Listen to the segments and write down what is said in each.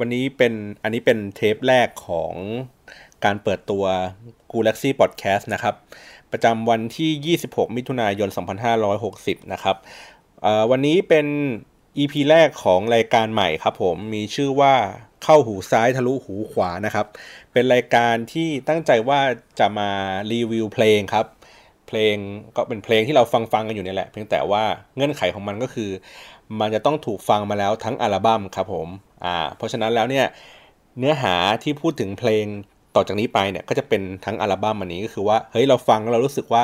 วันนี้เป็นอันนี้เป็นเทปแรกของการเปิดตัว g a l a x y Podcast นะครับ ประจำวันที่ 26 มิถุนายน 2560 นะครับวันนี้เป็น EP แรกของรายการใหม่ครับผมมีชื่อว่าเข้าหูซ้ายทะลุหูขวานะครับ เป็นรายการที่ตั้งใจว่าจะมารีวิวเพลงครับ เพลงก็เป็นเพลงที่เราฟังฟังกันอยู่นี่แหละ เพียงแต่ว่าเงื่อนไขของมันก็คือ มันจะต้องถูกฟังมาแล้วทั้งอัลบั้มครับผมอ่าเพราะฉะนั้นแล้วเนี่ยเนื้อหาที่พูดถึงเพลงต่อจากนี้ไปเนี่ยก็จะเป็นทั้งอัลบั้มอันนี้ก็คือว่าเฮ้ยเราฟังแล้วเรารู้สึกว่า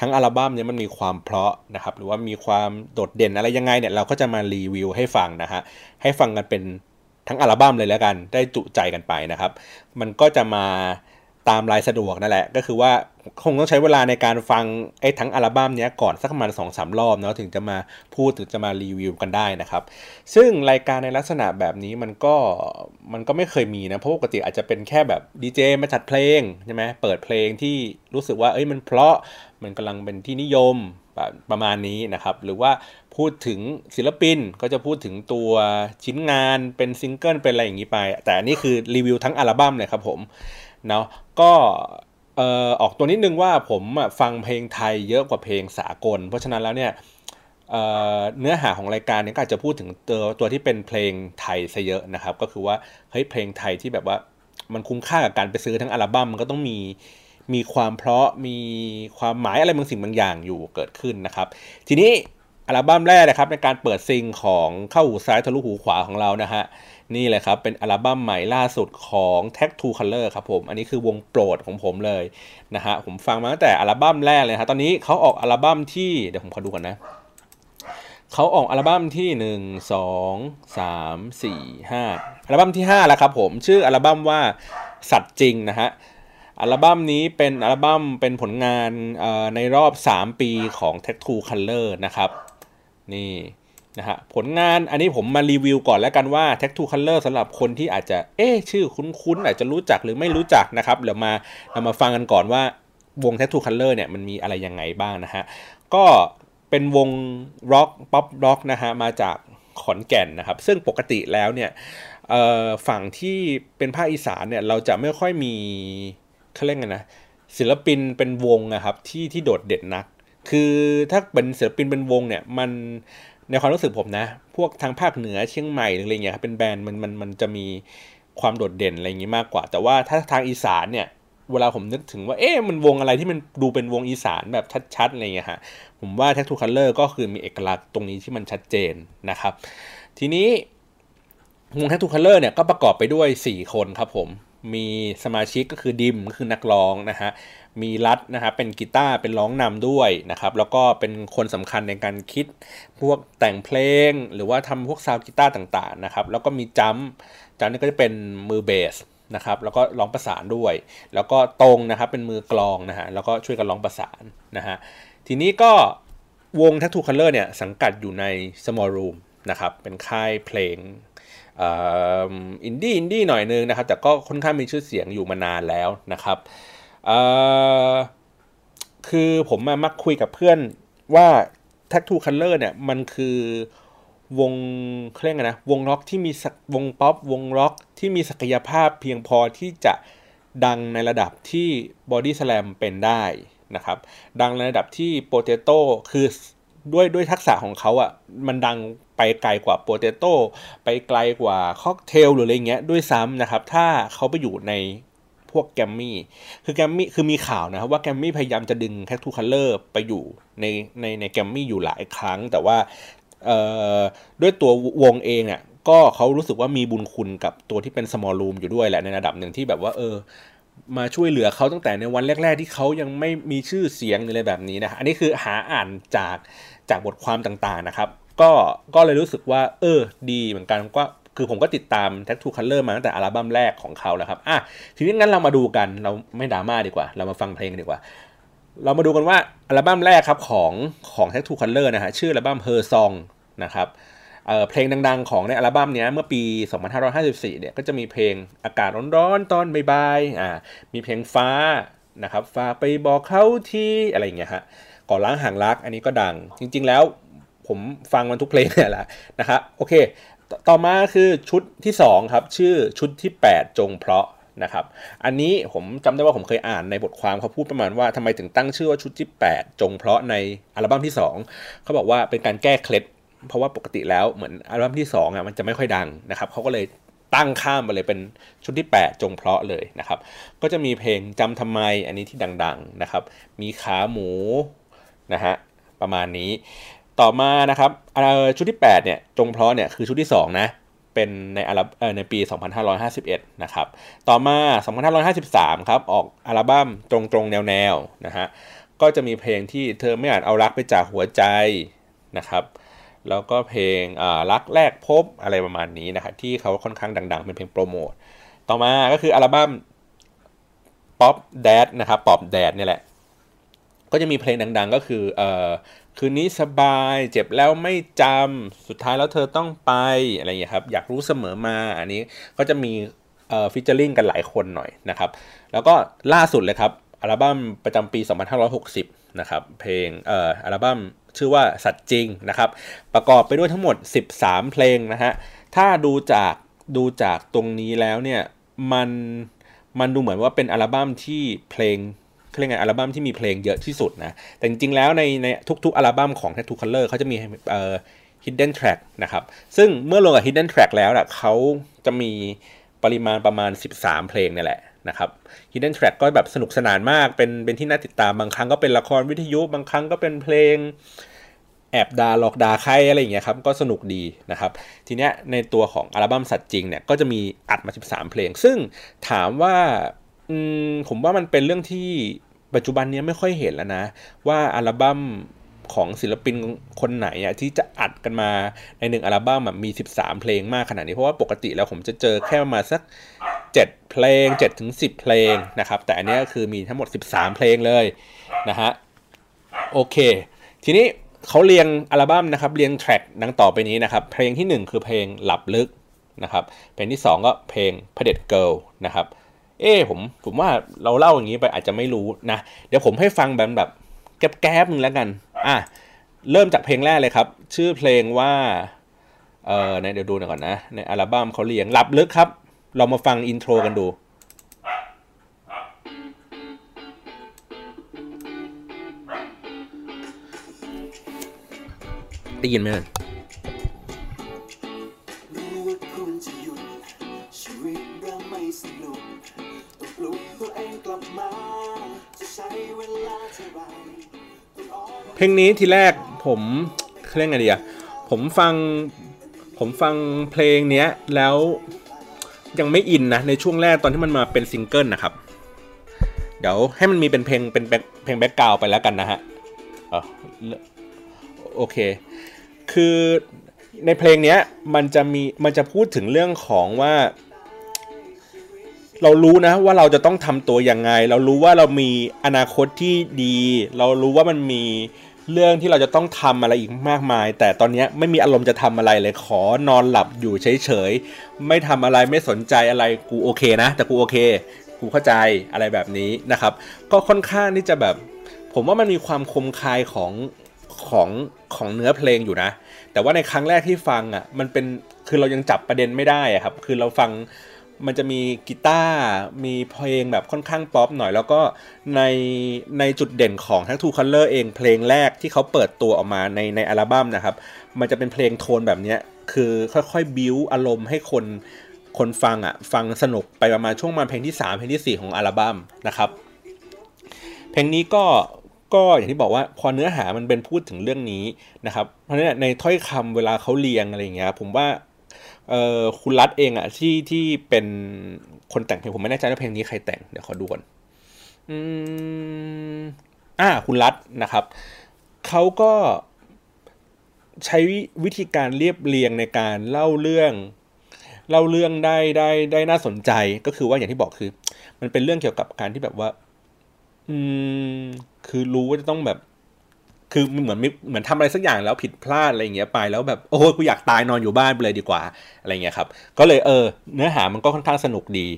ทั้งอัลบั้มเนี่ยมันมีความเพราะนะครับหรือว่ามีความโดดเด่นอะไรยังไงเนี่ยเราก็จะมารีวิวให้ฟังนะฮะให้ฟังกันเป็นทั้งอัลบั้มเลยแล้วกันได้จุใจกันไปนะครับ มันก็จะมา ตามรายสะดวกนั่นแหละ ก็คือว่าคงต้องใช้เวลาในการฟังไอ้ทั้งอัลบั้มนี้ก่อนสักประมาณสองสามรอบเนาะถึงจะมาพูดถึงจะมารีวิวกันได้นะครับ ซึ่งรายการในลักษณะแบบนี้มันก็มันก็ไม่เคยมีนะ เพราะปกติอาจจะเป็นแค่แบบดีเจมาจัดเพลงใช่ไหมเปิดเพลงที่รู้สึกว่าเอ้ยมันเพราะมันกำลังเป็นที่นิยมประมาณนี้นะครับ หรือว่าพูดถึงศิลปินก็จะพูดถึงตัวชิ้นงานเป็นซิงเกิลเป็นอะไรอย่างนี้ไป แต่นี่คือรีวิวทั้งอัลบั้มเลยครับผม เนาะก็เอ่อออกตัวนิดนึงว่าผมฟังเพลงไทยเยอะกว่าเพลงสากล เพราะฉะนั้นแล้วเนี่ยเเนื้อหาของรายการนี้ก็อาจจะพูดถึงตัวตัวที่เป็นเพลงไทยซะเยอะนะครับ ก็คือว่าเฮ้ยเพลงไทยที่แบบว่ามันคุ้มค่ากับการไปซื้อทั้งอัลบั้มมันก็ต้องมีมีความเพราะมีความหมายอะไรบางสิ่งบางอย่างอยู่เกิดขึ้นนะครับ ทีนี้อัลบั้มแรกนะครับในการเปิดซิงของเข้าหูซ้ายทะลุหูขวาของเรานะฮะ นี่เลยครับ เป็นอัลบั้มใหม่ล่าสุดของ Tag to Color ครับผม อันนี้คือวงโปรดของผมเลยนะฮะ ผมฟังมาตั้งแต่อัลบั้มแรกเลยครับตอนนี้เขาออกอัลบั้มที่ เดี๋ยวผมขอดูก่อนนะเขาออกอัลบั้มที่ 1 2 3 4 5 อัลบั้มที่ 5 แล้วครับผม ชื่ออัลบั้มว่าสัตว์จริงนะฮะอัลบั้มนี้เป็นอัลบั้มเป็นผลงานในรอบ 3 ปีของ t e c h Two Color นะครับ นี่ นะฮะผลงานอันนี้ผมมารีวิวก่อนแล้วกันว่า t e c Two Color สำหรับคนที่อาจจะเอ๊ชื่อคุ้นๆอาจจะรู้จักหรือไม่รู้จักนะครับเดี๋ยวมาเรามาฟังกันก่อนว่าวง t e c Two Color เนี่ยมันมีอะไรยังไงบ้างนะฮะก็เป็นวงร็อกป๊อปร็อกนะฮะมาจากขอนแก่นนะครับ ซึ่งปกติแล้วเนี่ยฝั่งที่เป็นภาคอีสานเนี่ยเราจะไม่ค่อยมีเขาเรียกไงนะศิลปินเป็นวงนะครับที่ที่โดดเด่นนัก คือถ้าเป็นศิลปินเป็นวงเนี่ยมัน ในความรู้สึกผมนะ พวกทางภาคเหนือเชียงใหม่หรืออะไรเงี้ยครับเป็น band มันมันมันจะมีความโดดเด่นอะไรอย่างงี้มากกว่า แต่ว่าถ้าทางอีสานเนี่ยเวลาผมนึกถึงว่าเอ๊ะมันวงอะไรที่มันดูเป็นวงอีสานแบบชัดๆอะไรเงี้ยฮะผมว่า Tattoo Colour ก็คือมีเอกลักษณ์ตรงนี้ที่มันชัดเจนนะครับ ทีนี้วง Tattoo Colour เนี่ยก็ประกอบไปด้วย 4 คนครับผมมีสมาชิกก็คือดิมก็คือนักร้องนะฮะ มีรัดนะครับเป็นกีตาร์เป็นร้องนำด้วยนะครับแล้วก็เป็นคนสำคัญในการคิดพวกแต่งเพลง หรือว่าทำพวกซาวกีตาร์ต่างๆนะครับแล้วก็มีจัมจัมนี่ก็จะเป็นมือเบสนะครับแล้วก็ร้องประสานด้วย แล้วก็ตรงนะครับเป็นมือกลองนะฮะแล้วก็ช่วยกันร้องประสานนะฮะทีนี้ก็วง Tattoo Color เนี่ยสังกัดอยู่ใน Small Room นะครับเป็นค่ายเพลงอินดี้อินดี้หน่อยนึงนะครับแต่ก็ค่อนข้างมีชื่อเสียงอยู่มานานแล้วนะครับ คือผมมามักคุยกับเพื่อนว่า t a t t o o Color เนี่ย มันคือวงเคร่งนะ วงร็อกที่มีวงป๊อปวงร็อกที่มีศักยภาพเพียงพอที่จะดังในระดับที่บอดี้สแลมเป็นได้นะครับ ดังในระดับที่โปเตโต้คือด้วยด้วยทักษะของเขาอ่ะมันดังไปไกลกว่าโปเตโต้ไปไกลกว่าค็อกเทลหรืออะไรเงี้ยด้วยซ้ำนะครับ ถ้าเขาไปอยู่ใน พวกแกมมี่ คือแกมมี่คือมีข่าวนะครับว่าแกมมี่พยายามจะดึงแคททูคัลเลอร์ไปอยู่ในในในแกมมี่อยู่หลายครั้ง แต่ว่าด้วยตัววงเองเนี่ยก็เขารู้สึกว่ามีบุญคุณกับตัวที่เป็นสมอลรูมอยู่ด้วยแหละในระดับหนึ่งที่แบบว่าเออมาช่วยเหลือเขาตั้งแต่ในวันแรก ๆ ที่เขายังไม่มีชื่อเสียงอะไรแบบนี้นะ อันนี้คือหาอ่านจากจากบทความต่างๆนะครับ ก็ก็เลยรู้สึกว่า เออ ดีเหมือนกันก็ คือผมก็ติดตาม t a t t o o Color มาตั้งแต่อัลบั้มแรกของเขาแล้วครับอะทีนี้งั้นเรามาดูกันเราไม่ดราม่าดีกว่า เรามาฟังเพลงดีกว่า เรามาดูกันว่าอัลบั้มแรกครับของของ t a t t o o Color นะฮะชื่ออัลบั้ม Her Song นะครับเเพลงดังๆ ของในอัลบั้มนี้เมื่อปี 2554 เนี่ยก็จะมีเพลงอากาศร้อนๆ ตอนบ่ายๆอ่ามีเพลงฟ้านะครับฟ้าไปบอกเขาที่อะไรอย่างเงี้ยฮะก่อล้างห่างรักอันนี้ก็ดัง จริงๆแล้วผมฟังมันทุกเพลงเนี่ยแหละนะครับโอเค ต่อมาคือชุดที่2ครับชื่อชุดที่ 8 จงเพราะนะครับ อันนี้ผมจำได้ว่าผมเคยอ่านในบทความเขาพูดประมาณว่าทำไมถึงตั้งชื่อว่าชุดที่ 8 จงเพราะในอัลบั้มที่ 2 เขาบอกว่าเป็นการแก้เคล็ดเพราะว่าปกติแล้วเหมือนอัลบั้มที่2อะมันจะไม่ค่อยดังนะครับเขาก็เลยตั้งข้ามไปเลยเป็นชุดที่ 8 จงเพราะเลยนะครับ ก็จะมีเพลงจำทำไมอันนี้ที่ดังๆนะครับ มีขาหมูนะฮะประมาณนี้ ต่อมานะครับชุดที่8เนี่ยจงเพราะเนี่ยคือชุดที่ 2 นะเป็นในอัลบในปี 2551 นะครับ ต่อมา 2553 ครับ ออกอัลบั้มตรงตรงแนวแนวนะฮะ ก็จะมีเพลงที่เธอไม่อาจเอารักไปจากหัวใจนะครับ แล้วก็เพลงรักแรกพบอะไรประมาณนี้นะครับที่เขาค่อนข้างดัง ๆ เป็นเพลงโปรโมท ต่อมาก็คืออัลบั้ม Pop Dad นะครับ Pop Dad นี่แหละ ก็จะมีเพลงดัง ๆ ก็คือเอ่อคืนนี้สบาย เจ็บแล้วไม่จำสุดท้ายแล้วเธอต้องไปอะไรอย่างนี้ครับ อยากรู้เสมอมาอันนี้ก็จะมีเอ่อฟิชเจอร์ลิงกันหลายคนหน่อยนะครับ แล้วก็ล่าสุดเลยครับอัลบั้มประจำปี 2560 นะครับ เพลงเอ่ออัลบั้มชื่อว่าสัตว์จริงนะครับ ประกอบไปด้วยทั้งหมด 13 เพลงนะฮะ ถ้าดูจากดูจากตรงนี้แล้วเนี่ย มันมันดูเหมือนว่าเป็นอัลบั้มที่เพลง เรียกไงอัลบั้มที่มีเพลงเยอะที่สุดนะ แต่จริง ๆ แล้วในในทุก ๆ อัลบั้มของ Tattoo Color เขาจะมีเอ่อ hidden track นะครับ ซึ่งเมื่อลงกับ hidden track แล้วนะเขาจะมีปริมาณประมาณ 13 เพลงนี่แหละนะครับ hidden track ก็แบบสนุกสนานมาก เป็นเป็นที่น่าติดตาม บางครั้งก็เป็นละครวิทยุ บางครั้งก็เป็นเพลงแอบดาหลอกดาใครอะไรอย่างเงี้ยครับ ก็สนุกดีนะครับ ทีเนี้ยในตัวของอัลบั้มสัตว์จริงเนี่ย ก็จะมีอัดมา 13 เพลง ซึ่งถามว่าผมว่ามันเป็นเรื่องที่ ปัจจุบันนี้ไม่ค่อยเห็นแล้วนะ ว่าอัลบั้มของศิลปินคนไหนอะที่จะอัดกันมาในหนึ่งอัลบั้มมี 13 เพลงมากขนาดนี้ เพราะว่าปกติแล้วผมจะเจอแค่มาสัก 7 เพลง7ถึง10เพลงนะครับ แต่อันนี้คือมีทั้งหมด 13 เพลงเลยนะฮะโอเค ทีนี้เขาเรียงอัลบั้มนะครับเรียง track ดังต่อไปนี้นะครับ เพลงที่ 1 คือเพลงหลับลึกนะครับเพลงที่ 2 ก็เพลงเผด็จ girl นะครับ เอ้ผมผมว่าเราเล่าอย่างนี้ไปอาจจะไม่รู้นะ เดี๋ยวผมให้ฟังแบบแบบแก๊บๆนึงแล้วกัน อะ เริ่มจากเพลงแรกเลยครับ ชื่อเพลงว่า เออในเดี๋ยวดูหน่อยก่อนนะ ในอัลบั้มเขาเรียงหลับลึกครับ เรามาฟัง intro กันดูได้ยินไหม เพลงนี้ทีแรกผมเรียกไงดีอะผมฟังผมฟังเพลงเนี้ยแล้วยังไม่อินนะในช่วงแรกตอนที่มันมาเป็นซิงเกิลนะครับ เดี๋ยวให้มันมีเป็นเพลงเป็นเพลงแบ็กกราวไปแล้วกันนะฮะโอเค คือในเพลงเนี้ยมันจะมีมันจะพูดถึงเรื่องของว่า เรารู้นะว่าเราจะต้องทำตัวยังไง เรารู้ว่าเรามีอนาคตที่ดี เรารู้ว่ามันมีเรื่องที่เราจะต้องทำอะไรอีกมากมาย แต่ตอนนี้ไม่มีอารมณ์จะทำอะไรเลยขอนอนหลับอยู่เฉยๆไม่ทำอะไรไม่สนใจอะไรกูโอเคนะ แต่กูโอเค กูเข้าใจอะไรแบบนี้นะครับ ก็ค่อนข้างที่จะแบบ ผมว่ามันมีความคมคายของของของเนื้อเพลงอยู่นะ แต่ว่าในครั้งแรกที่ฟังอะมันเป็นคือเรายังจับประเด็นไม่ได้อะครับ คือเราฟัง มันจะมีกีตาร์มีเพลงแบบค่อนข้างป๊อปหน่อย แล้วก็ในในจุดเด่นของทั้ง Two Color เองเพลงแรกที่เขาเปิดตัวออกมาในในอัลบั้มนะครับ มันจะเป็นเพลงโทนแบบนี้คือค่อยๆบิวอารมณ์ให้คนคนฟังอะฟังสนุกไปประมาณช่วงมาเพลงที่ 3 เพลงที่ 4 ของอัลบั้มนะครับ เพลงนี้ก็ก็อย่างที่บอกว่าพอเนื้อหามันเป็นพูดถึงเรื่องนี้นะครับ เพราะฉะนั้นในถ้อยคำเวลาเขาเรียงอะไรอย่างเงี้ยผมว่า เอ่อคุณรัฐเองอะที่ที่เป็นคนแต่งเพลงผมไม่แน่ใจว่าเพลงนี้ใครแต่งเดี๋ยวขอดูก่อนอืมอ่าคุณรัฐนะครับเขาก็ใช้วิธีการเรียบเรียงในการเล่าเรื่อง เล่าเรื่องได้ได้ได้น่าสนใจก็คือว่าอย่างที่บอกคือ มันเป็นเรื่องเกี่ยวกับการที่แบบว่า อืม คือรู้ว่าจะต้องแบบ คือเหมือนเหมือนทำอะไรสักอย่างแล้วผิดพลาดอะไรเงี้ยไปแล้วแบบโอ้กูอยากตายนอนอยู่บ้านไปเลยดีกว่าอะไรเงี้ยครับก็เลยเออเนื้อหามันก็ค่อนข้างสนุกดี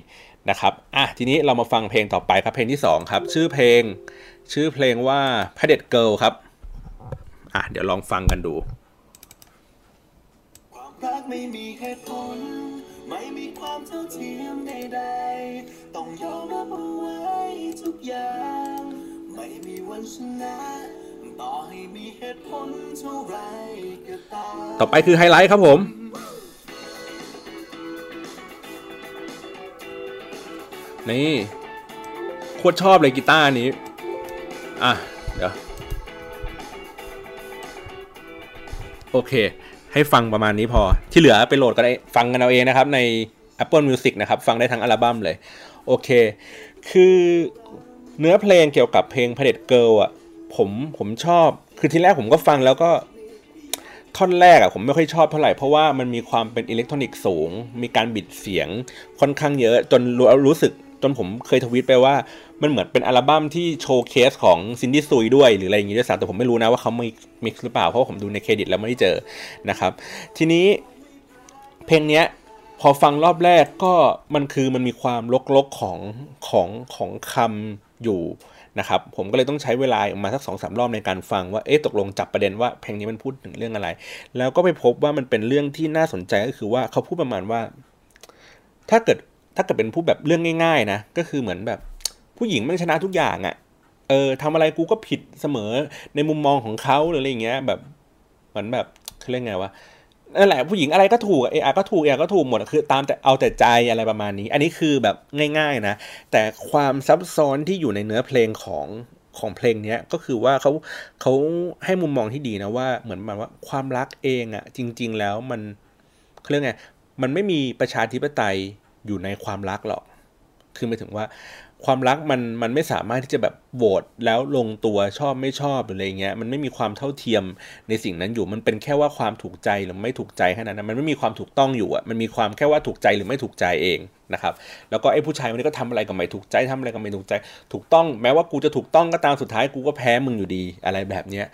นะครับอะทีนี้เรามาฟังเพลงต่อไปครับเพลงที่2ครับชื่อเพลงชื่อเพลงว่าพระเด็ดเกิลครับอะเดี๋ยวลองฟังกันดูความรักไม่มีเหตุผลไม่มีความเท่าเทียมใดๆต้องยอมรับเอาไว้ทุกอย่าง ไม่มีวันชนะ ต่อไปคือไฮไลท์ครับผมนี่โคตรชอบเลยกีตาร์นี้ อะ เดี๋ยว โอเค ให้ฟังประมาณนี้พอ ที่เหลือไปโหลดกันได้ฟังกันเอาเองนะครับ ใน Apple Music นะครับ ฟังได้ทั้งอัลบั้มเลย โอเค คือเนื้อเพลงเกี่ยวกับเพลงพ a เด t เกิลอะ ผมผมชอบ คือทีแรกผมก็ฟังแล้วก็ท่อนแรกอะผมไม่ค่อยชอบเท่าไหร่เพราะว่ามันมีความเป็นอิเล็กทรอนิกส์สูง มีการบิดเสียงค่อนข้างเยอะ จนรู้รู้สึกจนผมเคยทวิตไปว่ามันเหมือนเป็นอัลบั้มที่ showcase ของ Cyndi Seui ด้วยหรืออะไรอย่างงี้ด้วยซ้ำแต่ผมไม่รู้นะว่าเขา mix mix หรือเปล่าเพราะผมดูในเครดิตแล้วไม่ได้เจอนะครับ ทีนี้เพลงเนี้ยพอฟังรอบแรกก็มันคือมันมีความลกๆของของของคำอยู่ นะครับผมก็เลยต้องใช้เวลาออกมาสักสองสามรอบในการฟังว่าเอ๊ะตกลงจับประเด็นว่าเพลงนี้มันพูดถึงเรื่องอะไร แล้วก็ไปพบว่ามันเป็นเรื่องที่น่าสนใจก็คือว่าเขาพูดประมาณว่า ถ้าเกิดถ้าเกิดเป็นพูดแบบเรื่องง่าย ๆ นะก็คือเหมือนแบบผู้หญิงมันชนะทุกอย่างอะ่ะเออทำอะไรกูก็ผิดเสมอในมุมมองของเขาหรืออะไรอย่างเงี้ยแบบเหมือนแบบเขาเรียกไงวะ นั่นแหละผู้หญิงอะไรก็ถูกเออก็ถูกเออก็ถูกหมดคือตามแต่เอาแต่ใจอะไรประมาณนี้ อันนี้คือแบบง่าย ๆนะ แต่ความซับซ้อนที่อยู่ในเนื้อเพลงของของเพลงนี้ก็คือว่าเขาเขาให้มุมมองที่ดีนะว่าเหมือนแบบว่าความรักเองอะ่ะจริง ๆ แล้วมันเขาเรียกไงมันไม่มีประชาธิปไตยอยู่ในความรักหรอก คือหมายถึงว่า ความรักมันมันไม่สามารถที่จะแบบโหวตแล้วลงตัวชอบไม่ชอบหรืออะไรเงี้ยมันไม่มีความเท่าเทียมในสิ่งนั้นอยู่มันเป็นแค่ว่าความถูกใจหรือไม่ถูกใจแค่นั้นนะมันไม่มีความถูกต้องอยู่อะมันมีความแค่ว่าถูกใจหรือไม่ถูกใจเองนะครับแล้วก็ไอ้ผู้ชายคนนี้ก็ทำอะไรก็ไม่ถูกใจทำอะไรก็ไม่ถูกใจ ถูกต้องแม้ว่ากูจะถูกต้องก็ตามสุดท้ายกูก็แพ้มึงอยู่ดีอะไรแบบเนี้ย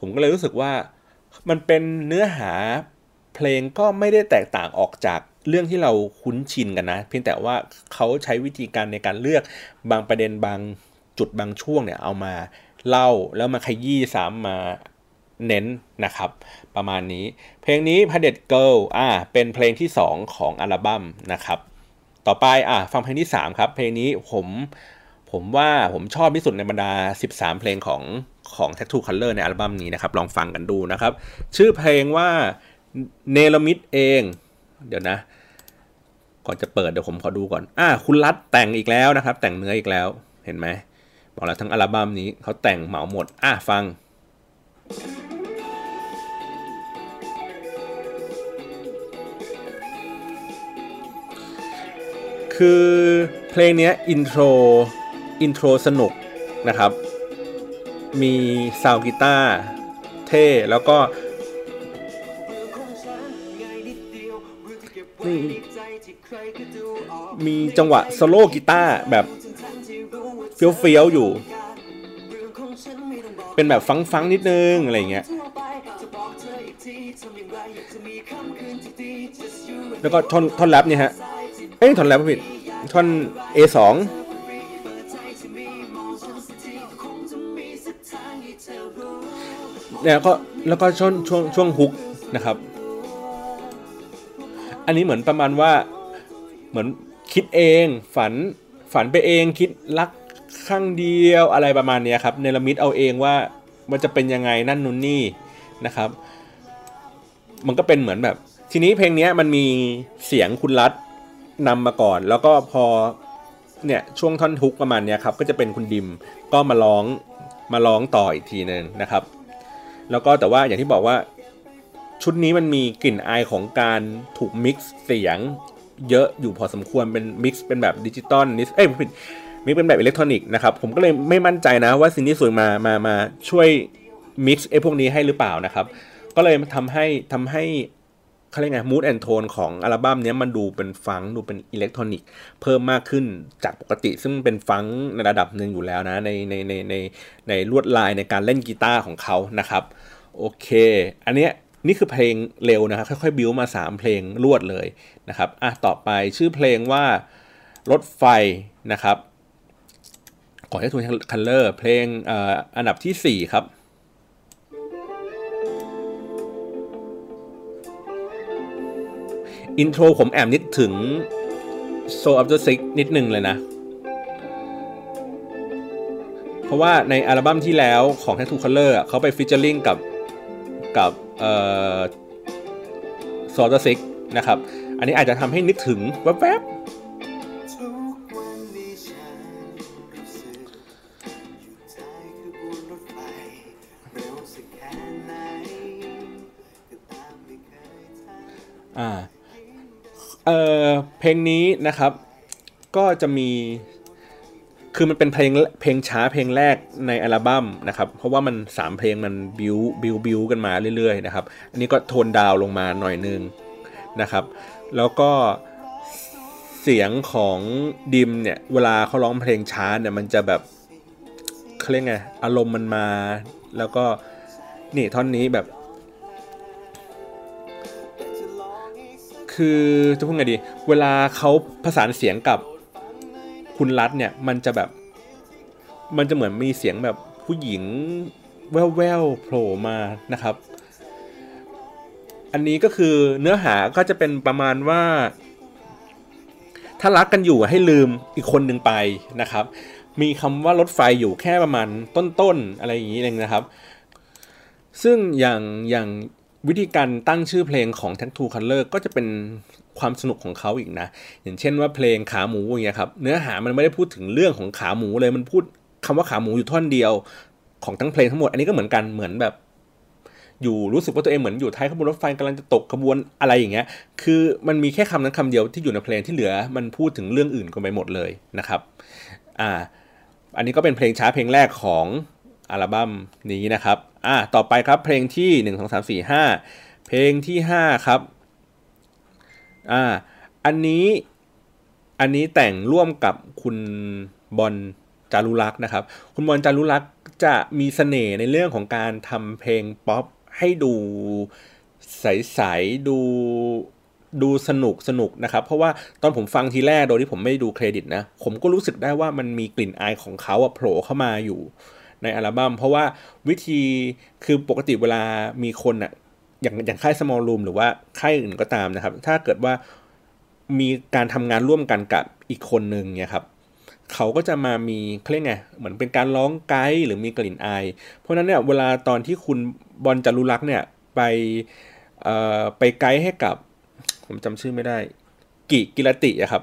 ผมก็เลยรู้สึกว่ามันเป็นเนื้อหาเพลงก็ไม่ได้แตกต่างออกจาก เรื่องที่เราคุ้นชินกันนะ เพียงแต่ว่าเขาใช้วิธีการในการเลือกบางประเด็นบางจุดบางช่วงเนี่ยเอามาเล่าแล้วมาขยี้ซ้ำมาเน้นนะครับ ประมาณนี้ เพลงนี้พ a เด็ดเกิลอ่าเป็นเพลงที่ 2 ของอัลบั้มนะครับ ต่อไปอ่าฟังเพลงที่ 3 ครับ เพลงนี้ผมผมว่าผมชอบที่สุดในบรรดา 13 เพลงของของ Tattoo Color ในอัลบั้มนี้นะครับ ลองฟังกันดูนะครับ ชื่อเพลงว่าเนลมิดเอง เดี๋ยวนะ ก่อนจะเปิดเดี๋ยวผมขอดูก่อน อ่า คุณรัดแต่งอีกแล้วนะครับ แต่งเนื้ออีกแล้ว เห็นไหม บอกแล้วทั้งอัลบั้มนี้เขาแต่งเหมาหมด อะฟังคือเพลงนี้ intro intro สนุกนะครับ มีซาวกีตาร์เท่ แล้วก็ มีจังหวะโซโลกีตาร์แบบเฟี้ยวๆอยู่ เป็นแบบฟังๆนิดนึง อะไรเงี้ยแล้วก็ท่อนท่อนแรปเนี่ยฮะเอ้ยท่อนแรปผิดท่อน A2 เนี่ยก็แล้วก็ช่วงช่วงช่วงฮุกนะครับ นนี้เหมือนประมาณว่าเหมือนคิดเองฝันฝันไปเองคิดรักข้างเดียวอะไรประมาณนี้ครับเนรมิตเอาเองว่ามันจะเป็นยังไงนั่นนู่นนี่นะครับ มันก็เป็นเหมือนแบบ ทีนี้เพลงนี้มันมีเสียงคุณรัฐนำมาก่อน แล้วก็พอเนี่ยช่วงท่อนฮุกประมาณนี้ครับก็จะเป็นคุณดิมก็มาร้องมาร้องต่ออีกทีหนึ่งนะครับ แล้วก็แต่ว่าอย่างที่บอกว่า ชุดนี้มันมีกลิ่นอายของการถูก mix เสียง เยอะอยู่พอสมควรเป็น mix เป็นแบบดิจิตอลนิสเอ้ยผิด mix เป็นแบบอิเล็กทรอนิกส์นะครับผมก็เลยไม่มั่นใจนะว่า Cyndi Seui มามามาช่วย mix ไอ้พวกนี้ให้หรือเปล่านะครับ ก็เลยทำให้ทำให้เขาเรียกไง mood and tone ของอัลบั้มนี้มันดูเป็นฟังดูเป็นอิเล็กทรอนิกส์เพิ่มมากขึ้นจากปกติ ซึ่งเป็นฟังในระดับหนึ่งอยู่แล้วนะ ในในในในในลวดลายในการเล่นกีตาร์ของเขานะครับ โอเค อันเนี้ย นี่คือเพลงเร็วนะครับค่อยๆ บิวมา 3 เพลงรวดเลยนะครับอะต่อไปชื่อเพลงว่ารถไฟนะครับก่อนที่ Tattoo Color เพลงอันดับที่ 4 ครับ intro ผมแอบนึกถึง Soul After Six นิดหนึ่งเลยนะ เพราะว่าในอัลบั้มที่แล้วของ Tattoo Color อะเขาไป featuring กับกับ Soul After Sixนะครับ อันนี้อาจจะทำให้นึกถึงแวบๆเพลงนี้นะครับ ก็จะมี คือมันเป็นเพลงเพลงช้าเพลงแรกในอัลบั้มนะครับ เพราะว่ามันสามเพลงมันบิวบิวบิวกันมาเรื่อยๆนะครับ อันนี้ก็โทนดาวน์ลงมาหน่อยนึงนะครับ แล้วก็เสียงของดิมเนี่ย เวลาเขาร้องเพลงช้าเนี่ยมันจะแบบเขาเรียกไงอารมณ์มันมา แล้วก็นี่ท่อนนี้แบบ คือจะพูดไงดี เวลาเขาผสานเสียงกับ คุณรัฐเนี่ยมันจะแบบ มันจะเหมือนมีเสียงแบบผู้หญิงแว่วๆโผล่มานะครับ อันนี้ก็คือเนื้อหาก็จะเป็นประมาณว่า ถ้ารักกันอยู่ให้ลืมอีกคนหนึ่งไปนะครับ มีคำว่ารถไฟอยู่แค่ประมาณต้นๆอะไรอย่างนี้เองนะครับ ซึ่งอย่างอย่างวิธีการตั้งชื่อเพลงของ Tattoo Color ก็จะเป็น ความสนุกของเขาอีกนะ อย่างเช่นว่าเพลงขาหมูอย่างเงี้ยครับเนื้อหามันไม่ได้พูดถึงเรื่องของขาหมูเลยมันพูดคำว่าขาหมูอยู่ท่อนเดียวของทั้งเพลงทั้งหมด อันนี้ก็เหมือนกันเหมือนแบบ อยู่รู้สึกว่าตัวเองเหมือนอยู่ท้ายขบวนรถไฟกำลังจะตกขบวนอะไรอย่างเงี้ย คือมันมีแค่คำนั้นคำเดียวที่อยู่ในเพลงที่เหลือ มันพูดถึงเรื่องอื่นกันไปหมดเลยนะครับอ่าอันนี้ก็เป็นเพลงช้าเพลงแรกของอัลบั้มนี้นะครับอ่าต่อไปครับเพลงที่หนึ่งสองสามสี่ห้าเพลงที่ห้าครับ อ่าอันนี้อันนี้แต่งร่วมกับคุณบอลจารุลักษ์นะครับ คุณบอลจารุลักษ์จะมีเสน่ห์ในเรื่องของการทำเพลงป๊อปให้ดูใสๆดูดูสนุกสนุกนะครับ เพราะว่าตอนผมฟังทีแรกโดยที่ผมไม่ดูเครดิตนะ ผมก็รู้สึกได้ว่ามันมีกลิ่นอายของเขาอะโผล่เข้ามาอยู่ในอัลบั้มเพราะว่าวิธีคือปกติเวลามีคนอะ อย่างอย่างค่าย small room หรือว่าค่ายอื่นก็ตามนะครับ ถ้าเกิดว่ามีการทำงานร่วมกันกับอีกคนนึงเนี่ยครับเขาก็จะมามีเขาเรียกไงเหมือนเป็นการร้องไกด์หรือมีกลิ่นอาย เพราะฉะนั้นเนี่ยเวลาตอนที่คุณบอลจารุลักษ์เนี่ยไปไปไกด์ให้กับ ผมจำชื่อไม่ได้ กิกิรติอะครับ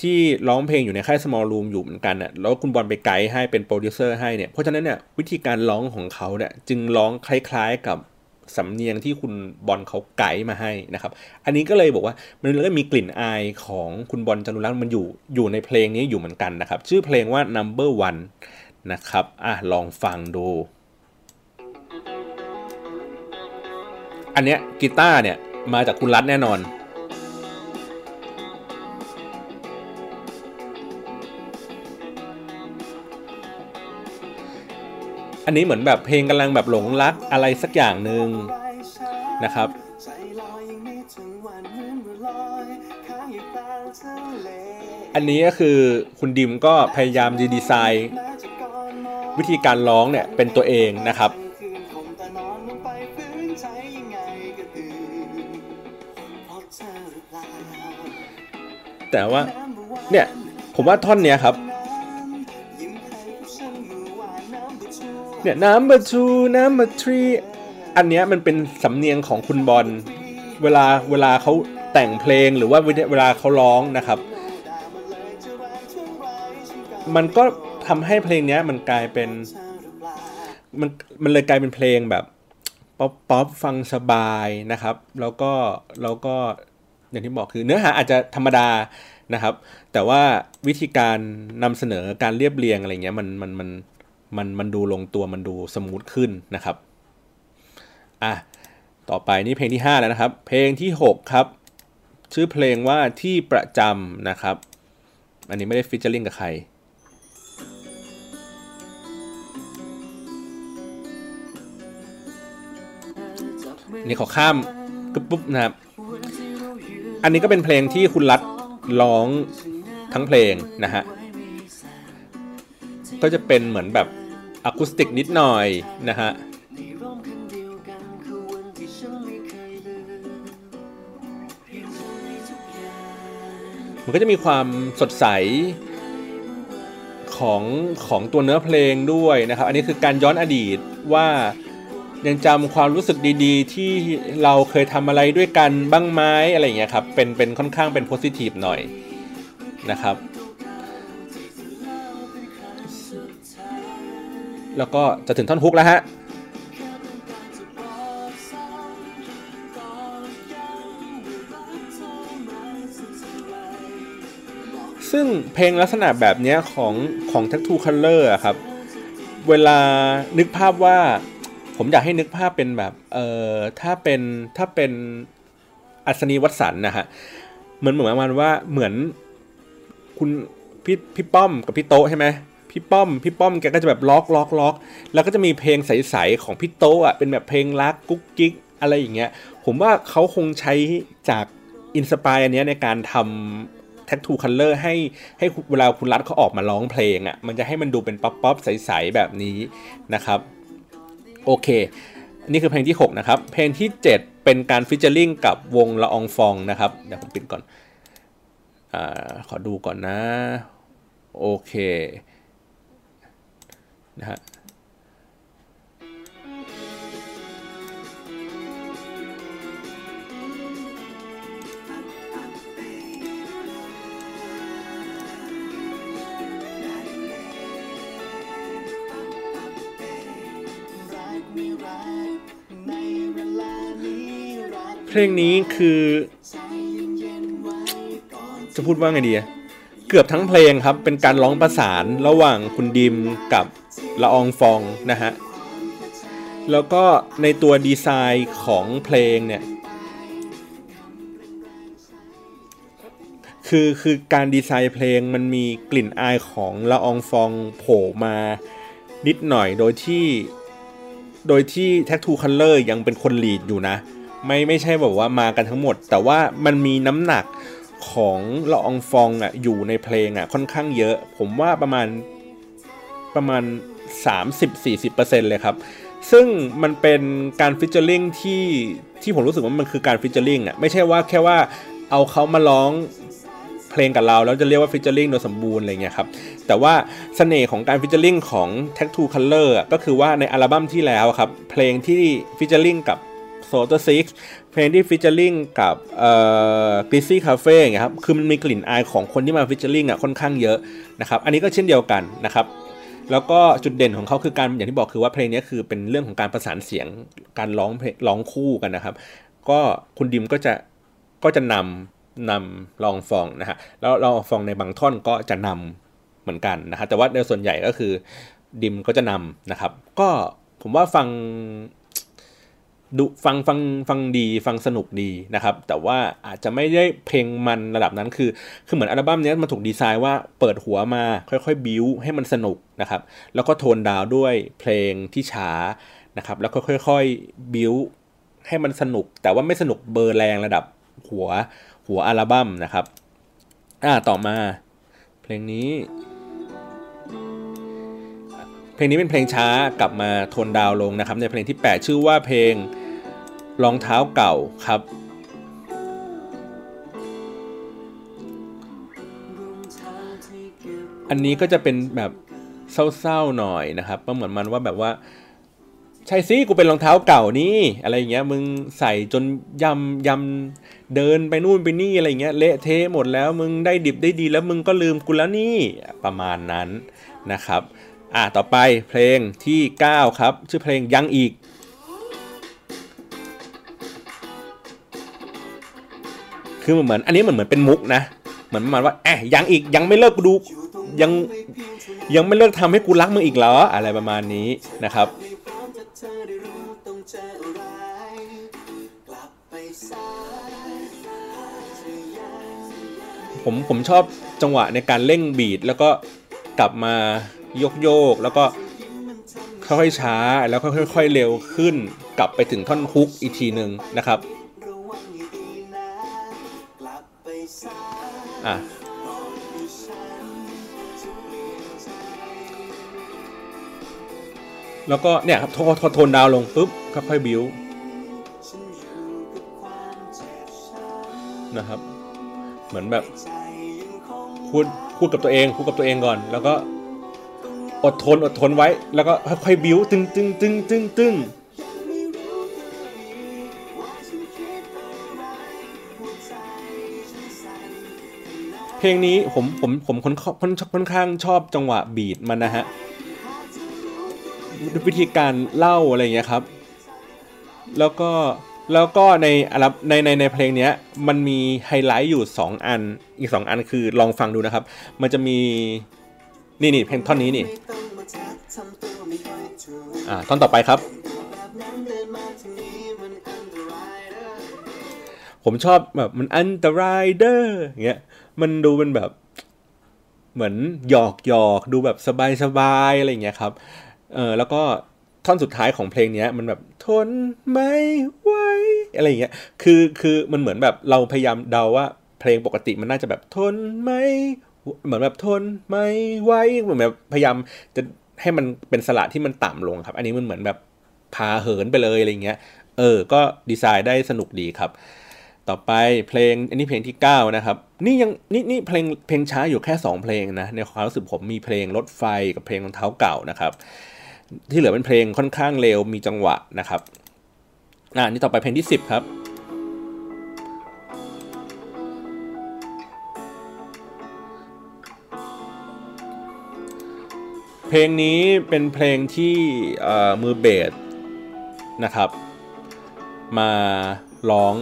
ที่ร้องเพลงอยู่ในค่าย small room อยู่เหมือนกันน่ะแล้วคุณบอลไปไกด์ให้เป็นโปรดิวเซอร์ให้เนี่ยเพราะฉะนั้นเนี่ยวิธีการร้องของเขาเนี่ยจึงร้องคล้ายๆกับ สำเนียงที่คุณบอลเขาไกด์มาให้นะครับ อันนี้ก็เลยบอกว่ามันเลยมีกลิ่นอายของคุณบอลจารุลักษ์มันอยู่อยู่ในเพลงนี้อยู่เหมือนกันนะครับ ชื่อเพลงว่า number one นะครับอะลองฟังดู อันเนี้ยกีตาร์เนี่ยมาจากคุณรัฐแน่นอน อันนี้เหมือนแบบเพลงกำลังแบบหลงรักอะไรสักอย่างหนึ่งนะครับอันนี้ก็คือคุณดิมก็พยายามดีดีไซน์ วิธีการร้องเนี่ยเป็นตัวเองนะครับ แต่นอนลงไปฟื้นใจยังไงก็ตื่นเพราะเธอหรือเปล่าแต่ว่าเนี่ยผมว่าท่อนเนี้ยครับ เนี่ย number two number three อันเนี้ยมันเป็นสำเนียงของคุณบอลเวลาเวลาเขาแต่งเพลงหรือว่าเวลาเขาร้องนะครับ มันก็ทำให้เพลงนี้มันกลายเป็น มันมันเลยกลายเป็นเพลงแบบป๊อปป๊อปฟังสบายนะครับ แล้วก็แล้วก็อย่างที่บอกคือเนื้อหาอาจจะธรรมดานะครับ แต่ว่าวิธีการนำเสนอการเรียบเรียงอะไรเงี้ยมันมันมัน มันมันดูลงตัวมันดู smooth ขึ้นนะครับอะต่อไปนี่เพลงที่ 5 แล้วนะครับ เพลงที่ 6 ครับ ชื่อเพลงว่าที่ประจำนะครับ อันนี้ไม่ได้ featuring กับใครนี่ขอข้ามกึบปุ๊บนะครับ อันนี้ก็เป็นเพลงที่คุณรัฐร้องทั้งเพลงนะฮะ ก็จะเป็นเหมือนแบบ อะคูสติกนิดหน่อยนะฮะมันคือวันที่ฉันไม่เคยลืมเพียงฉันในใจมันก็จะมีความสดใสของของตัวเนื้อเพลงด้วยนะครับ อันนี้คือการย้อนอดีตว่ายังจำความรู้สึกดีๆ ที่เราเคยทำอะไรด้วยกันบ้างไหมอะไรอย่างเงี้ยครับ เป็นเป็นค่อนข้างเป็นโพสิทีฟหน่อยนะครับ แล้วก็จะถึงท่อนฮุกแล้วฮะซึ่งเพลงลักษณะแบบนี้ของของ Tattoo Color อะครับ เวลานึกภาพว่า ผมอยากให้นึกภาพเป็นแบบเอ่อถ้าเป็นถ้าเป็นอัศนีวัสันนะฮะเหมือนเหมือนประมาณว่าเหมือนคุณพี่พี่ป้อมกับพี่โตใช่ไหม พี่ป้อม พี่ป้อมแกก็จะแบบล็อกล็อกล็อก แล้วก็จะมีเพลงใสๆของพี่โตอะเป็นแบบเพลงรักกุ๊กกิ๊กอะไรอย่างเงี้ย ผมว่าเขาคงใช้จาก inspire อันเนี้ยในการทำ Tattoo Color ให้ให้เวลาคุณรัฐเขาออกมาร้องเพลงอะ มันจะให้มันดูเป็นป๊อปป๊อปใสๆแบบนี้นะครับ โอเค นี่คือเพลงที่ 6 นะครับ เพลงที่ 7 เป็นการ featuring กับวงละอองฟองนะครับ เดี๋ยวผมปิดก่อนขอดูก่อนนะ โอเค นะฮะรักไม่รักในเวลานี้รักเพลงนี้คือใจเย็นๆไว้ก่อนจะพูดว่าไงดีอะ เกือบทั้งเพลงครับ เป็นการร้องประสานระหว่างคุณดิมกับละอองฟองนะฮะ แล้วก็ในตัวดีไซน์ของเพลงเนี่ย คือคือการดีไซน์เพลงมันมีกลิ่นอายของละอองฟองโผล่มานิดหน่อยโดยที่โดยที่ Tattoo Color ยังเป็นคนลีดอยู่นะ ไม่ไม่ใช่แบบว่ามากันทั้งหมด แต่ว่ามันมีน้ำหนัก ของละอองฟองอะอยู่ในเพลงอะค่อนข้างเยอะ ผมว่าประมาณประมาณ 30-40%เลยครับ ซึ่งมันเป็นการฟิชเจอริงที่ที่ผมรู้สึกว่ามันคือการฟิชเจอริงอะไม่ใช่ว่าแค่ว่าเอาเขามาร้องเพลงกับเราแล้วจะเรียกว่า featuring โดยสมบูรณ์อะไรเงี้ยครับ แต่ว่าเสน่ห์ของการฟิชเจอริงของ Tag to Color อะก็คือว่าในอัลบั้มที่แล้วครับ เพลงที่ featuring กับ Soul After Six เพลงที่ featuring กับเอ่อ Greasy Cafe อย่เงี้ยครับคือมันมีกลิ่นอายของคนที่มา featuring อะค่อนข้างเยอะนะครับอันนี้ก็เช่นเดียวกันนะครับแล้วก็จุดเด่นของเขาคือการอย่างที่บอกคือว่าเพลงนี้คือเป็นเรื่องของการประสานเสียงการร้องเพลงร้องคู่กันนะครับ ก็คุณดิมก็จะก็จะนำนำลองฟองนะฮะแล้วลองฟองในบางท่อนก็จะนำเหมือนกันนะฮะแต่ว่าในส่วนใหญ่ก็คือดิมก็จะนำนะครับ ก็ผมว่าฟัง ดูฟังฟังฟังดีฟังสนุกดีนะครับ แต่ว่าอาจจะไม่ได้เพลงมันระดับนั้นคือ คือเหมือนอัลบั้มนี้มันถูกดีไซน์ว่าเปิดหัวมาค่อยๆ บิวให้มันสนุกนะครับ แล้วก็โทนดาวด้วยเพลงที่ช้านะครับ แล้วก็ค่อยๆ บิวให้มันสนุก แต่ว่าไม่สนุกเบอร์แรงระดับหัวหัวอัลบั้มนะครับอ่าต่อมา เพลงนี้ เพลงนี้เป็นเพลงช้ากลับมาโทนดาวลงนะครับ ในเพลงที่ 8 ชื่อว่าเพลง รองเท้าเก่าครับ อันนี้ก็จะเป็นแบบเศร้าๆหน่อยนะครับก็เหมือนมันว่าแบบว่า ใช่สิกูเป็นรองเท้าเก่านี่อะไรอย่างเงี้ยมึงใส่จนยำยำเดินไปนู่นไปนี่อะไรอย่างเงี้ยเละเทะหมดแล้วมึงได้ดิบได้ดีแล้วมึงก็ลืมกูแล้วนี่ประมาณนั้นนะครับ อะต่อไปเพลงที่ 9 ครับ ชื่อเพลงยังอีก คือเหมือนอันนี้เหมือนเหมือนเป็นมุกนะเหมือนประมาณว่าแอะยังอีกยังไม่เลิกกูดูยังยังไม่เลิกทำให้กูรักมึงอีกเหรออะไรประมาณนี้นะครับผมผมชอบจังหวะในการเร่งบีทแล้วก็กลับมาโยกโยกแล้วก็ค่อยๆช้าแล้วค่อยๆเร็วขึ้น กลับไปถึงท่อนฮุกอีกทีหนึ่งนะครับ อะแล้วก็เนี่ยครับโทนทนดาวลงปุ๊บค่อยๆบิวนอยบควนะครับ เหมือนแบบพูดพูดกับตัวเองพูดกับตัวเองก่อน แล้วก็อดทนอดทนไว้ แล้วก็ค่อยๆบิ้วตึงตึงตึงตึงตึง เพลงนี้ผมผมผมค่อนค่อนข้างชอบจังหวะบีทมันนะฮะวิธีการเล่าอะไรอย่างเงี้ยครับ แล้วก็แล้วก็ในในในในเพลงเนี้ยมันมีไฮไลท์อยู่ 2 อันอีก 2 อันคือลองฟังดูนะครับ มันจะมีนี่นี่เพลงท่อนนี้นี่อ่าท่อนต่อไปครับ ผมชอบแบบมันอันตรายเด้ออย่างเงี้ย มันดูเป็นแบบเหมือนหยอกหยอกดูแบบสบายสบายอะไรอย่างเงี้ยครับเออแล้วก็ท่อนสุดท้ายของเพลงนี้มันแบบทนไม่ไหวอะไรอย่างเงี้ยคือคือมันเหมือนแบบเราพยายามเดาว่าเพลงปกติมันน่าจะแบบทนไม่เหมือนแบบทนไม่ไหวเหมือนแบบพยายามจะให้มันเป็นสระที่มันต่ำลงครับ อันนี้มันเหมือนแบบพาเหินไปเลยอะไรเงี้ย เออ ก็ดีไซน์ได้สนุกดีครับ ต่อไปเพลงอันนี้เพลงที่ 9 นะครับ นี่ยังนี่นี่เพลงเพลงช้าอยู่แค่ 2 เพลงนะในความรู้สึกผมมีเพลงรถไฟกับเพลงรองเท้าเก่านะครับ ที่เหลือเป็นเพลงค่อนข้างเร็วมีจังหวะนะครับอ่านี่ต่อไปเพลงที่ 10 ครับเพลงนี้เป็นเพลงที่มือเบสนะครับ มาร้อง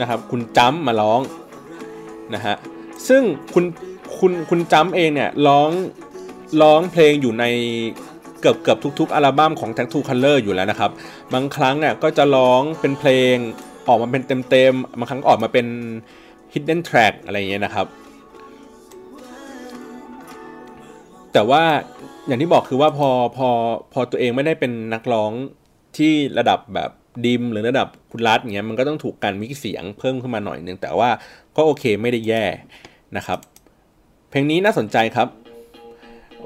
นะครับคุณจ้ำมาร้องนะฮะซึ่งคุณคุณคุณจำเองเนี่ยร้องร้องเพลงอยู่ในเกือบเกือบทุก ๆ อัลบั้มของ Tag Two Color อยู่แล้วนะครับ บางครั้งเนี่ยก็จะร้องเป็นเพลงออกมาเป็นเต็มๆบางครั้งออกมาเป็น hidden track อะไรอย่างเงี้ยนะครับ แต่ว่าอย่างที่บอกคือว่าพอพอพอตัวเองไม่ได้เป็นนักร้องที่ระดับแบบ ดิมหรือระดับคุณรัฐเงี้ยมันก็ต้องถูกการมิกเสียงเพิ่มขึ้นมาหน่อยนึง แต่ว่าก็โอเคไม่ได้แย่นะครับ เพลงนี้น่าสนใจครับ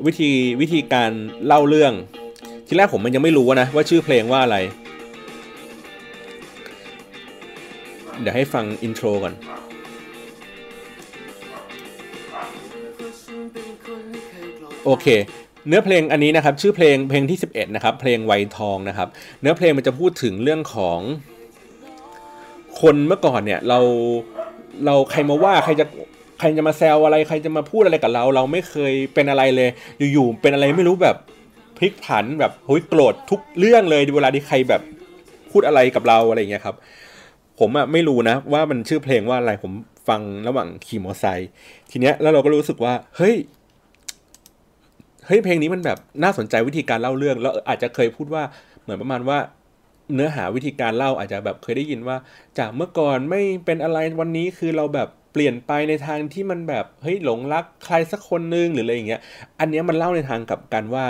วิธีวิธีการเล่าเรื่อง ที่แรกผมมันยังไม่รู้นะว่าชื่อเพลงว่าอะไร เดี๋ยวให้ฟังอินโทรก่อนโอเค เนื้อเพลงอันนี้นะครับชื่อเพลงเพลงที่ 11นะครับเพลงไวทองนะครับเนื้อเพลงมันจะพูดถึงเรื่องของคนเมื่อก่อนเนี่ยเราเราใครมาว่าใครจะใครจะมาแซวอะไรใครจะมาพูดอะไรกับเรา เราไม่เคยเป็นอะไรเลย อยู่ๆเป็นอะไรไม่รู้แบบพลิกผันแบบโหยโกรธทุกเรื่องเลยเวลาที่ใครแบบพูดอะไรกับเราอะไรอย่างเงี้ยครับ ผมอะไม่รู้นะว่ามันชื่อเพลงว่าอะไรผมฟังระหว่างขี่มอเตอร์ไซค์ทีเนี้ยแล้วเราก็รู้สึกว่า เฮ้ย เฮ้ยเพลงนี้มันแบบน่าสนใจวิธีการเล่าเรื่อง แล้วอาจจะเคยพูดว่าเหมือนประมาณว่าเนื้อหาวิธีการเล่าอาจจะแบบเคยได้ยินว่า จากเมื่อก่อนไม่เป็นอะไรวันนี้คือเราแบบเปลี่ยนไปในทางที่มันแบบเฮ้ยหลงรักใครสักคนนึงหรืออะไรอย่างเงี้ย อันนี้มันเล่าในทางกับกันว่า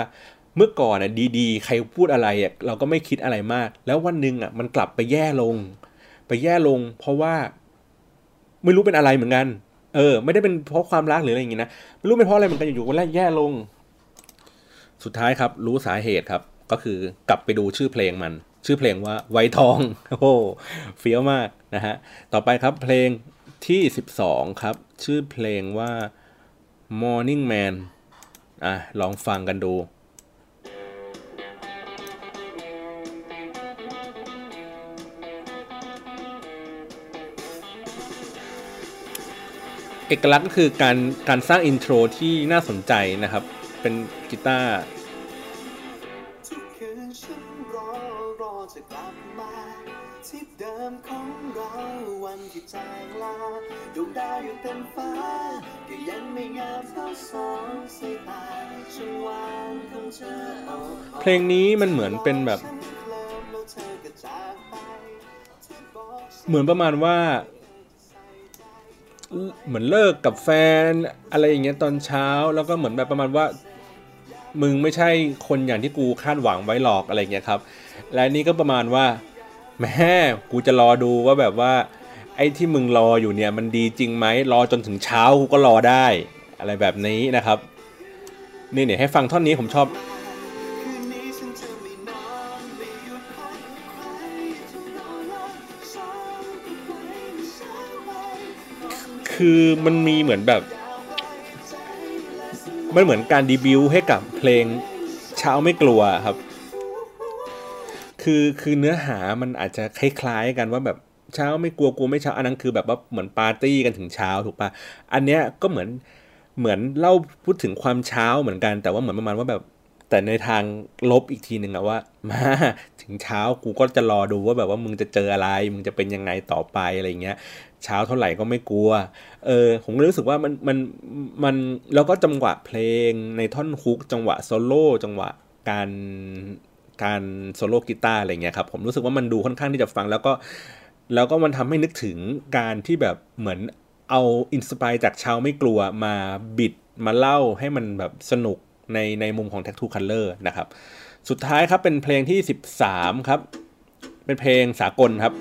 เมื่อก่อนอะดีๆ ใครพูดอะไรอะเราก็ไม่คิดอะไรมาก แล้ววันหนึ่งอะมันกลับไปแย่ลง ไปแย่ลง เพราะว่า ไม่รู้เป็นอะไรเหมือนกัน เออ ไม่ได้เป็นเพราะความรักหรืออะไรอย่างงี้นะไม่รู้เป็นเพราะอะไรเหมือนกันอยู่ๆวันแรกแย่ลง สุดท้ายครับรู้สาเหตุครับ ก็คือกลับไปดูชื่อเพลงมัน ชื่อเพลงว่าไวทองโอ้เฟี้ยวมากนะฮะต่อไปครับเพลงที่ 12 ครับ ชื่อเพลงว่า Morning Man อะลองฟังกันดูเอกลักษณ์ก็คือการการสร้างอินโทรที่น่าสนใจนะครับ เป็นกีตาร์ที่เดิมของเราวันที่จางลาดวงดาวอยู่เต็มฟ้าก็ยังไม่งามเท่าสองสายตาฉันวางของเธอเพลงนี้มันเหมือนเป็นแบบ เหมือนประมาณว่า เหมือนเลิกกับแฟน อะไรอย่างเงี้ยตอนเช้าแล้วก็เหมือนแบบประมาณว่า มึงไม่ใช่คนอย่างที่กูคาดหวังไว้หรอกอะไรเงี้ยครับ และนี่ก็ประมาณว่าแม่กูจะรอดูว่าแบบว่า ไอ้ที่มึงรออยู่เนี่ยมันดีจริงไหมรอจนถึงเช้ากูก็รอได้ อะไรแบบนี้นะครับ นี่เนี่ยให้ฟังท่อนนี้ผมชอบคือมันมีเหมือนแบบ มันเหมือนการดีบิวให้กับเพลงเช้าไม่กลัวครับ คือคือเนื้อหามันอาจจะคล้ายๆกันว่าแบบเช้าไม่กลัวกลัวไม่เช้าอันนั้นคือแบบว่าเหมือนปาร์ตี้กันถึงเช้าถูกปะอันเนี้ยก็เหมือนเหมือนเล่าพูดถึงความเช้าเหมือนกัน แต่ว่าเหมือนประมาณว่าแบบ แต่ในทางลบอีกทีหนึ่งอะว่า มาถึงเช้ากูก็จะรอดูว่าแบบว่ามึงจะเจออะไร มึงจะเป็นยังไงต่อไปอะไรเงี้ย เช้าเท่าไหร่ก็ไม่กลัว เออผมก็รู้สึกว่ามันมันมันแล้วก็จังหวะเพลงในท่อนฮุกจังหวะโซโล่จังหวะการการโซโล่กีตาร์อะไรเงี้ยครับผมรู้สึกว่ามันดูค่อนข้างที่จะฟังแล้วก็แล้วก็มันทำให้นึกถึงการที่แบบเหมือนเอา inspire จากเช้าไม่กลัวมาบิดมาเล่าให้มันแบบสนุกในในมุมของ Tattoo Color นะครับ สุดท้ายครับเป็นเพลงที่ 13 ครับ เป็นเพลงสากลครับ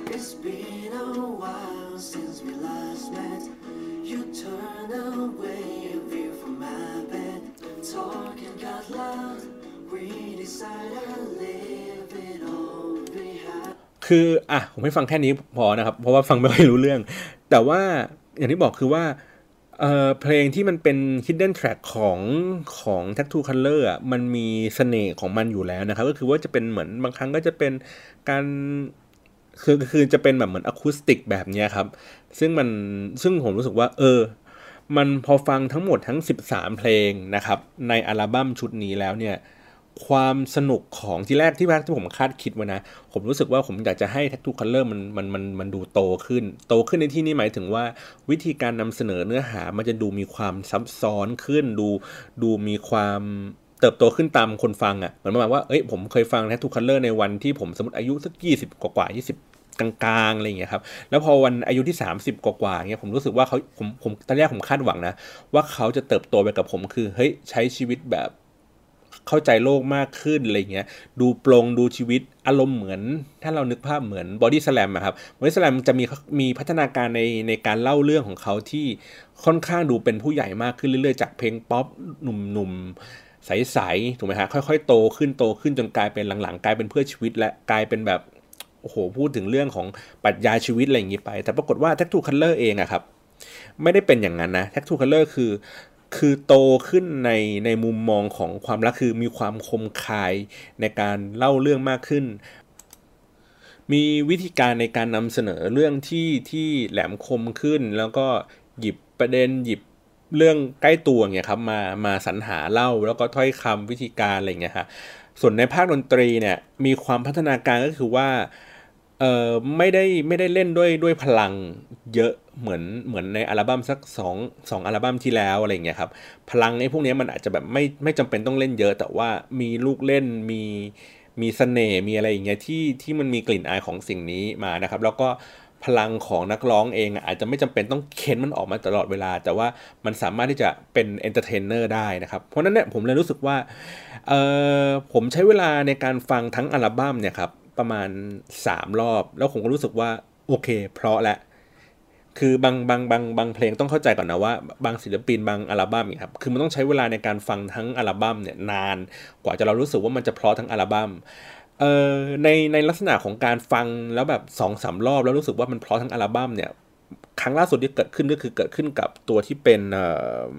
คืออะผมให้ฟังแค่นี้พอนะครับ เพราะว่าฟังไม่ค่อยรู้เรื่อง แต่ว่าอย่างที่บอกคือว่าเอ่อเพลงที่มันเป็น hidden track ของของ Tattoo Color อะมันมีเสน่ห์ของมันอยู่แล้วนะครับ ก็คือว่าจะเป็นเหมือนบางครั้งก็จะเป็นการคือคือจะเป็นแบบเหมือนอะคูสติกแบบนี้ครับ ซึ่งมันซึ่งผมรู้สึกว่า เออ มันพอฟังทั้งหมดทั้ง 13 เพลงนะครับ ในอัลบั้มชุดนี้แล้วเนี่ย ความสนุกของที่แรกที่แรกที่ผมคาดคิดไว้นะ ผมรู้สึกว่าผมอยากจะให้ Tattoo Color มันมันมันมันดูโตขึ้น โตขึ้นในที่นี้หมายถึงว่าวิธีการนำเสนอเนื้อหามันจะดูมีความซับซ้อนขึ้น ดูดูมีความเติบโตขึ้นตามคนฟังอะ่ะเหมือนประมาณว่าเอ้ยผมเคยฟัง Tattoo Color ในวันที่ผมสมมติอายุสักยี่สิบกว่ายี่สิบกลางๆอะไรอย่างเงี้ยครับ แล้วพอวันอายุที่ 30 กว่าๆเงี้ยผมรู้สึกว่าเขาผมผมตอนแรกผมคาดหวังนะ ว่าเขาจะเติบโตไปกับผมคือเฮ้ยใช้ชีวิตแบบ เข้าใจโลกมากขึ้นอะไรเงี้ยดูปลงดูชีวิตอารมณ์เหมือน ถ้าเรานึกภาพเหมือนบอดี้สแลมอะครับบอดี้สแลมจะมีมีพัฒนาการในในการเล่าเรื่องของเขาที่ค่อนข้างดูเป็นผู้ใหญ่มากขึ้นเรื่อยๆ จากเพลงป๊อปหนุ่มๆใสๆถูกไหมฮะค่อยๆ โตขึ้นโตขึ้นจนกลายเป็นหลังๆ กลายเป็นเพื่อชีวิต และกลายเป็นแบบโอ้โหพูดถึงเรื่องของปรัชญาชีวิตอะไรอย่างนี้ไป แต่ปรากฏว่า Tattoo Color เองอะครับไม่ได้เป็นอย่างนั้นนะ Tattoo Color คือคือ คือโตขึ้นในในมุมมองของความรักคือมีความคมคายในการเล่าเรื่องมากขึ้น มีวิธีการในการนำเสนอเรื่องที่ที่แหลมคมขึ้น แล้วก็หยิบประเด็นหยิบเรื่องใกล้ตัวเงี้ยครับมามาสรรหาเล่าแล้วก็ถ้อยคำวิธีการอะไรเงี้ยฮะส่วนในภาคดนตรีเนี่ยมีความพัฒนาการก็คือว่า เออไม่ได้ไม่ได้เล่นด้วยด้วยพลังเยอะเหมือนเหมือนในอัลบั้มสักสองสองอัลบั้มที่แล้วอะไรเงี้ยครับพลังไอ้พวกนี้มันอาจจะแบบไม่ไม่จำเป็นต้องเล่นเยอะ แต่ว่ามีลูกเล่นมีมีเสน่ห์มีอะไรอย่างเงี้ยที่ที่มันมีกลิ่นอายของสิ่งนี้มานะครับ แล้วก็พลังของนักร้องเองอาจจะไม่จำเป็นต้องเค้นมันออกมาตลอดเวลา แต่ว่ามันสามารถที่จะเป็น entertainer ได้นะครับ เพราะฉะนั้นเนี่ยผมเลยรู้สึกว่าเออผมใช้เวลาในการฟังทั้งอัลบั้มเนี่ยครับ ประมาณ 3 รอบ แล้วผมก็รู้สึกว่าโอเค เพราะและ คือบางบางบางบางเพลงต้องเข้าใจก่อนนะว่า บางศิลปินบางอัลบั้มครับคือมันต้องใช้เวลาในการฟังทั้งอัลบั้มเนี่ยนาน กว่าจะเรารู้สึกว่ามันจะเพราะทั้งอัลบั้มเอ่อในในลักษณะของการฟังแล้วแบบสองสามรอบแล้วรู้สึกว่ามันเพราะทั้งอัลบั้มเนี่ยครั้งล่าสุดที่เกิดขึ้นก็คือเกิดขึ้นกับตัวที่เป็นเอ่อ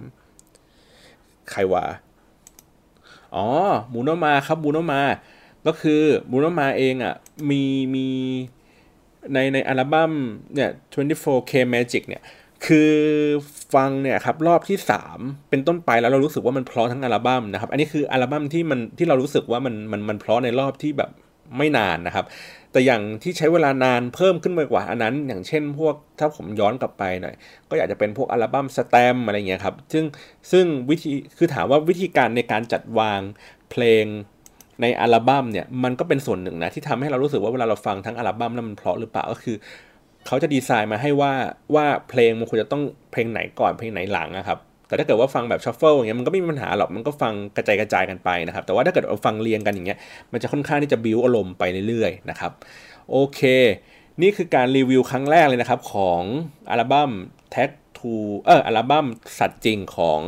ใครวะอ๋อมูโนมาครับมูโนมา ก็คือมูโนมาเองอะมีมีในในอัลบั้มเนี่ย 24K Magic เนี่ยคือฟังเนี่ยครับรอบที่ 3 เป็นต้นไปแล้วเรารู้สึกว่ามันเพราะทั้งอัลบั้มนะครับ อันนี้คืออัลบั้มที่มันที่เรารู้สึกว่ามันมันมันเพราะในรอบที่แบบไม่นานนะครับ แต่อย่างที่ใช้เวลานานเพิ่มขึ้นไปกว่าอันนั้น อย่างเช่นพวกถ้าผมย้อนกลับไปหน่อย ก็อยากจะเป็นพวกอัลบั้มสแตมอะไรเงี้ยครับซึ่งซึ่งวิธีคือถามว่าวิธีการในการจัดวางเพลง ในอัลบั้มเนี่ยมันก็เป็นส่วนหนึ่งนะที่ทำให้เรารู้สึกว่าเวลาเราฟังทั้งอัลบั้มแล้วมันเพราะหรือเปล่าก็คือเขาจะดีไซน์มาให้ว่าว่าเพลงมันควรจะต้องเพลงไหนก่อนเพลงไหนหลังนะครับแต่ถ้าเกิดว่าฟังแบบ shuffle อย่างเงี้ยมันก็ไม่มีปัญหาหรอกมันก็ฟังกระจายกระจายกันไปนะครับ แต่ว่าถ้าเกิดเราฟังเรียงกันอย่างเงี้ยมันจะค่อนข้างที่จะบิวอารมณ์ไปเรื่อยๆนะครับโอเค นี่คือการรีวิวครั้งแรกเลยนะครับของอัลบั้ม Tag to เอออัลบั้มสัตว์จริงของ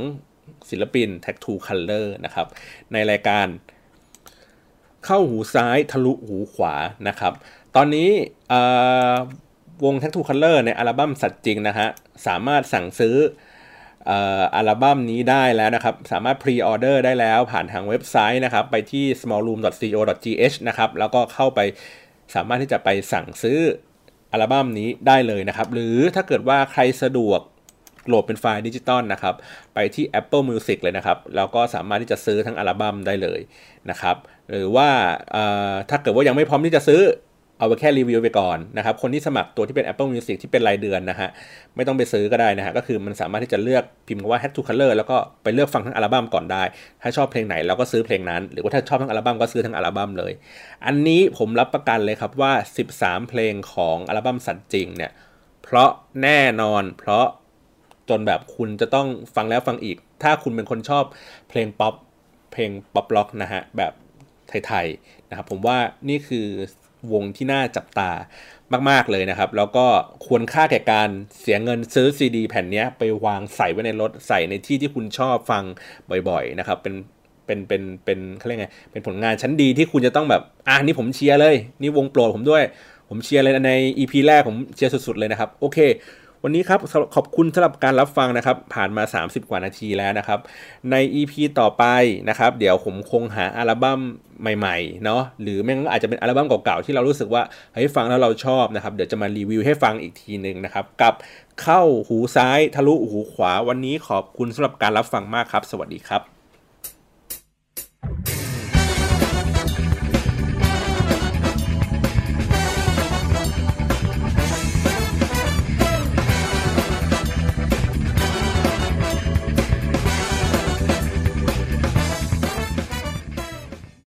ศิลปิน Tag to Color นะครับในรายการ เข้าหูซ้ายทะลุหูขวานะครับ ตอนนี้วง t a t t o Color ในอัลบั้มสัตว์จริงนะฮะ สามารถสั่งซื้ออัลบั้มนี้ได้แล้วนะครับ สามารถพรีออเดอร์ได้แล้วผ่านทางเว็บไซต์นะครับ ไปที่ smallroom.co.th นะครับ แล้วก็เข้าไปสามารถที่จะไปสั่งซื้ออัลบั้มนี้ได้เลยนะครับ หรือถ้าเกิดว่าใครสะดวก โหลดเป็นไฟล์ดิจิตอลนะครับ ไปที่ Apple Music เลยนะครับ แล้วก็สามารถที่จะซื้อทั้งอัลบั้มได้เลยนะครับ หรือว่าถ้าเกิดว่ายังไม่พร้อมที่จะซื้อเอาไปแค่รีวิวไปก่อนนะครับ คนที่สมัครตัวที่เป็น Apple Music ที่เป็นรายเดือนนะฮะ ไม่ต้องไปซื้อก็ได้นะฮะ ก็คือมันสามารถที่จะเลือกพิมพ์ว่า Head to Color แล้วก็ไปเลือกฟังทั้งอัลบั้มก่อนได้ ถ้าชอบเพลงไหนเราก็ซื้อเพลงนั้น หรือว่าถ้าชอบทั้งอัลบั้มก็ซื้อทั้งอัลบั้มเลย อันนี้ผมรับประกันเลยครับว่า 13 เพลงของอัลบั้มสัตว์จริงเนี่ย เพราะแน่นอน เพราะ จนแบบคุณจะต้องฟังแล้วฟังอีก ถ้าคุณเป็นคนชอบเพลงป๊อปเพลงป๊อปร็อกนะฮะแบบไทยๆนะครับผมว่านี่คือวงที่น่าจับตามากๆเลยนะครับ แล้วก็ควรค่าแก่การเสียเงินซื้อซีดีแผ่นนี้ไปวางใส่ไว้ในรถใส่ในที่ที่คุณชอบฟังบ่อยๆนะครับ เป็นเป็นเป็นเป็นเขาเรียกไงเป็นผลงานชั้นดีที่คุณจะต้องแบบอะนี่ผมเชียร์เลย นี่วงโปรดผมด้วย ผมเชียร์เลยใน EP แรกผมเชียร์สุดๆเลยนะครับ โอเค วันนี้ครับขอบคุณสำหรับการรับฟังนะครับ ผ่านมา 30 กว่านาทีแล้วนะครับ ใน EP ต่อไปนะครับ เดี๋ยวผมคงหาอัลบั้มใหม่ๆเนาะหรือแม่งอาจจะเป็นอัลบั้มเก่าๆที่เรารู้สึกว่าเฮ้ยฟังแล้วเราชอบนะครับ เดี๋ยวจะมารีวิวให้ฟังอีกทีหนึ่งนะครับ กับเข้าหูซ้ายทะลุหูขวา วันนี้ขอบคุณสำหรับการรับฟังมากครับ สวัสดีครับ